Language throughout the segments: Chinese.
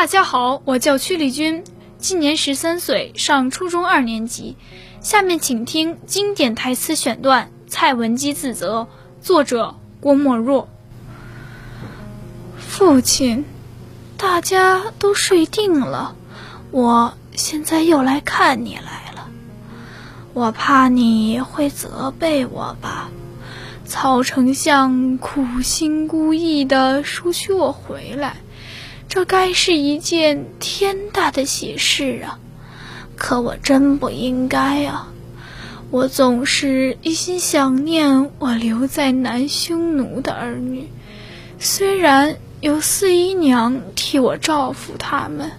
大家好，我叫曲丽君，今年十三岁，上初中二年级。下面请听经典台词选段：蔡文姬自责，作者郭沫若。父亲，大家都睡定了，我现在又来看你来了。我怕你会责备我吧？曹丞相苦心孤诣的赎取我回来。这该是一件天大的喜事啊！可我真不应该啊！我总是一心想念我留在南匈奴的儿女，虽然有四姨娘替我照拂他们，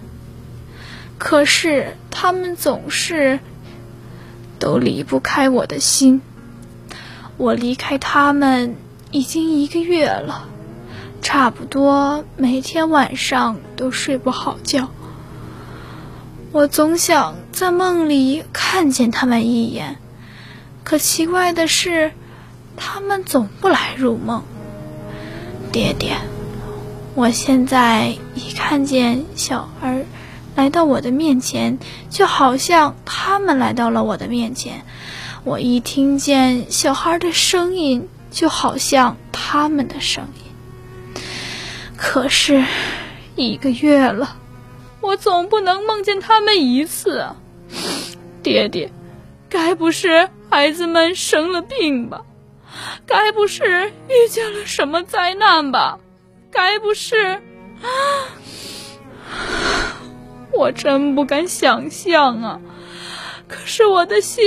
可是他们总是都离不开我的心。我离开他们已经一个月了。差不多每天晚上都睡不好觉，我总想在梦里看见他们一眼，可奇怪的是，他们总不来入梦。爹爹，我现在一看见小孩来到我的面前，就好像他们来到了我的面前；我一听见小孩的声音，就好像他们的声音。可是，一个月了，我总不能梦见他们一次啊！爹爹，该不是孩子们生了病吧？该不是遇见了什么灾难吧？该不是……啊我真不敢想象啊！可是我的心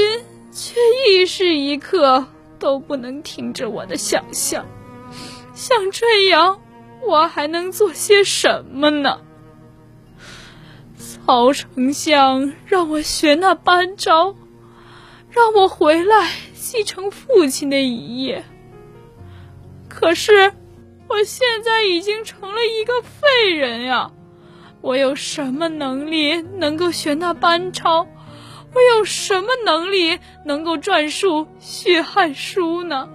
却一时一刻都不能停止我的想象，像这样。我还能做些什么呢？曹丞相让我学那班招，让我回来继承父亲的遗业。可是我现在已经成了一个废人呀！我有什么能力能够学那班超？我有什么能力能够撰述《血汗书》呢？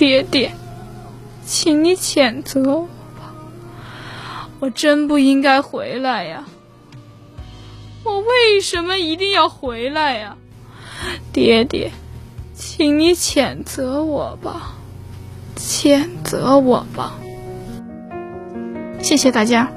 爹爹，请你谴责我吧，我真不应该回来呀！我为什么一定要回来呀？爹爹，请你谴责我吧，谴责我吧！谢谢大家。